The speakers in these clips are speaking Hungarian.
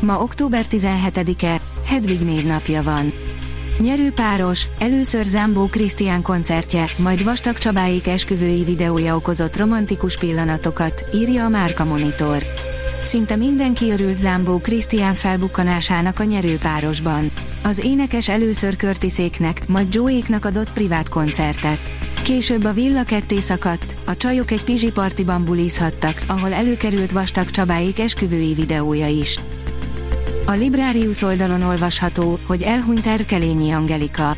Ma október 17-e, Hedvig névnapja van. Nyerő páros, először Zámbó Krisztián koncertje, majd Vastag Csabáik esküvői videója okozott romantikus pillanatokat, írja a Márka Monitor. Szinte mindenki örült Zámbó Krisztián felbukkanásának a nyerőpárosban. Az énekes először Körtiszéknek, majd Joéknak adott privát koncertet. Később a villa ketté szakadt, a csajok egy pizsipartiban bulizhattak, ahol előkerült Vastag Csabáik esküvői videója is. A Librarius oldalon olvasható, hogy elhunyt Erkelényi Angelika.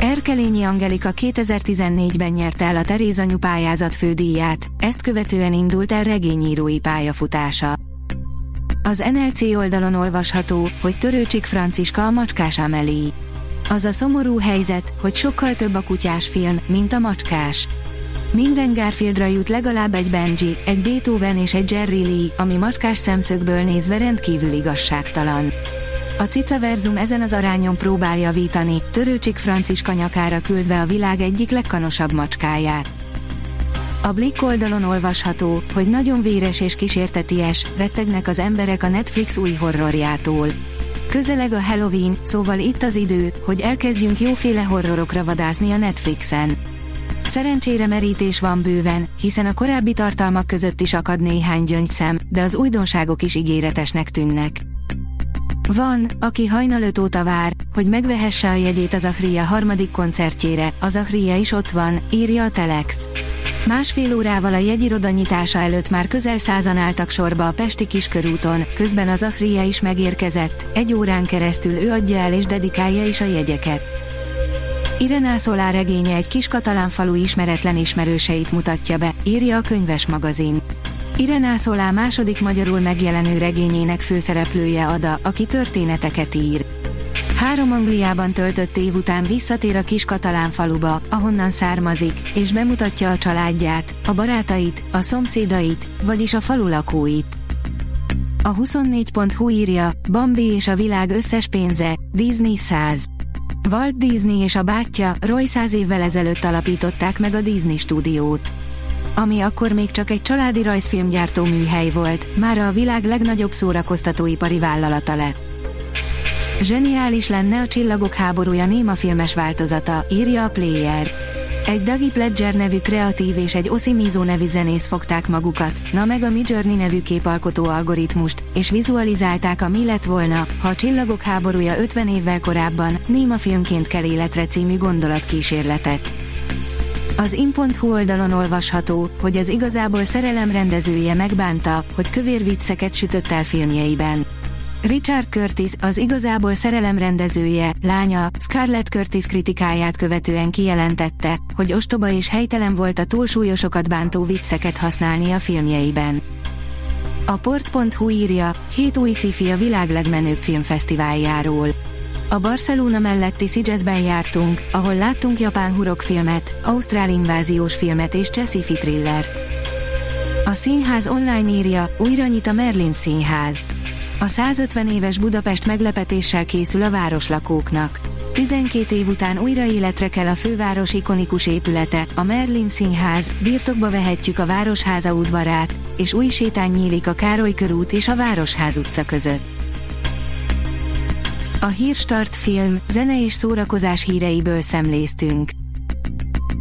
Erkelényi Angelika 2014-ben nyerte el a Terézanyu pályázat fődíját, ezt követően indult el regényírói pályafutása. Az NLC oldalon olvasható, hogy Törőcsik Franciska a macskás Amelie. Az a szomorú helyzet, hogy sokkal több a kutyás film, mint a macskás. Minden Garfieldra jut legalább egy Benji, egy Beethoven és egy Jerry Lee, ami macskás szemszögből nézve rendkívül igazságtalan. A Cicaverzum ezen az arányon próbál javítani, törőcsik Franciska nyakára küldve a világ egyik legkanosabb macskáját. A Blick oldalon olvasható, hogy nagyon véres és kísérteties, rettegnek az emberek a Netflix új horrorjától. Közeleg a Halloween, szóval itt az idő, hogy elkezdjünk jóféle horrorokra vadászni a Netflixen. Szerencsére merítés van bőven, hiszen a korábbi tartalmak között is akad néhány gyöngyszem, de az újdonságok is ígéretesnek tűnnek. Van, aki hajnal öt óta vár, hogy megvehesse a jegyét az Achria harmadik koncertjére, az Achria is ott van, írja a Telex. Másfél órával a jegyiroda nyitása előtt már közel százan álltak sorba a Pesti kiskörúton, közben az Achria is megérkezett, egy órán keresztül ő adja el és dedikálja is a jegyeket. Irena Szolá regénye egy kis katalán falu ismeretlen ismerőseit mutatja be, írja a könyves magazin. Irena Szolá második magyarul megjelenő regényének főszereplője Ada, aki történeteket ír. Három Angliában töltött év után visszatér a kis katalán faluba, ahonnan származik, és bemutatja a családját, a barátait, a szomszédait, vagyis a falu lakóit. A 24.hu írja, Bambi és a világ összes pénze, Disney 100. Walt Disney és a bátyja Roy száz évvel ezelőtt alapították meg a Disney stúdiót. Ami akkor még csak egy családi rajzfilmgyártó műhely volt, már a világ legnagyobb szórakoztatóipari vállalata lett. Zseniális lenne a Csillagok háborúja néma filmes változata, írja a Player. Egy Dagi Pledger nevű kreatív és egy Osimizo nevű zenész fogták magukat, na meg a Midjourney nevű képalkotó algoritmust, és vizualizálták a mi lett volna, ha a Csillagok háborúja 50 évvel korábban néma filmként kell életre című gondolatkísérletet. Az in.hu oldalon olvasható, hogy az igazából szerelem rendezője megbánta, hogy kövér vicceket sütött el filmjeiben. Richard Curtis, az igazából szerelem rendezője, lánya, Scarlett Curtis kritikáját követően kijelentette, hogy ostoba és helytelen volt a túlsúlyosokat bántó vicceket használni a filmjeiben. A port.hu írja, hét új sci a világ legmenőbb filmfesztiváljáról. A Barcelona melletti Szigesben jártunk, ahol láttunk japán hurok filmet, ausztrál inváziós filmet és cseszifi thrillert. A színház online írja, újra nyit a Merlin színház. A 150 éves Budapest meglepetéssel készül a városlakóknak. 12 év után újra életre kell a főváros ikonikus épülete, a Merlin Színház, birtokba vehetjük a Városháza udvarát, és új sétány nyílik a Károly körút és a Városház utca között. A Hírstart film, zene és szórakozás híreiből szemléztünk.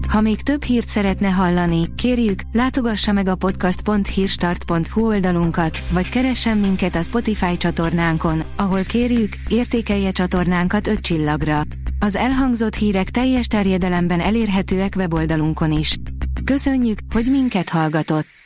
Ha még több hírt szeretne hallani, kérjük, látogassa meg a podcast.hírstart.hu oldalunkat, vagy keressen minket a Spotify csatornánkon, ahol kérjük, értékelje csatornánkat 5 csillagra. Az elhangzott hírek teljes terjedelemben elérhetőek weboldalunkon is. Köszönjük, hogy minket hallgatott!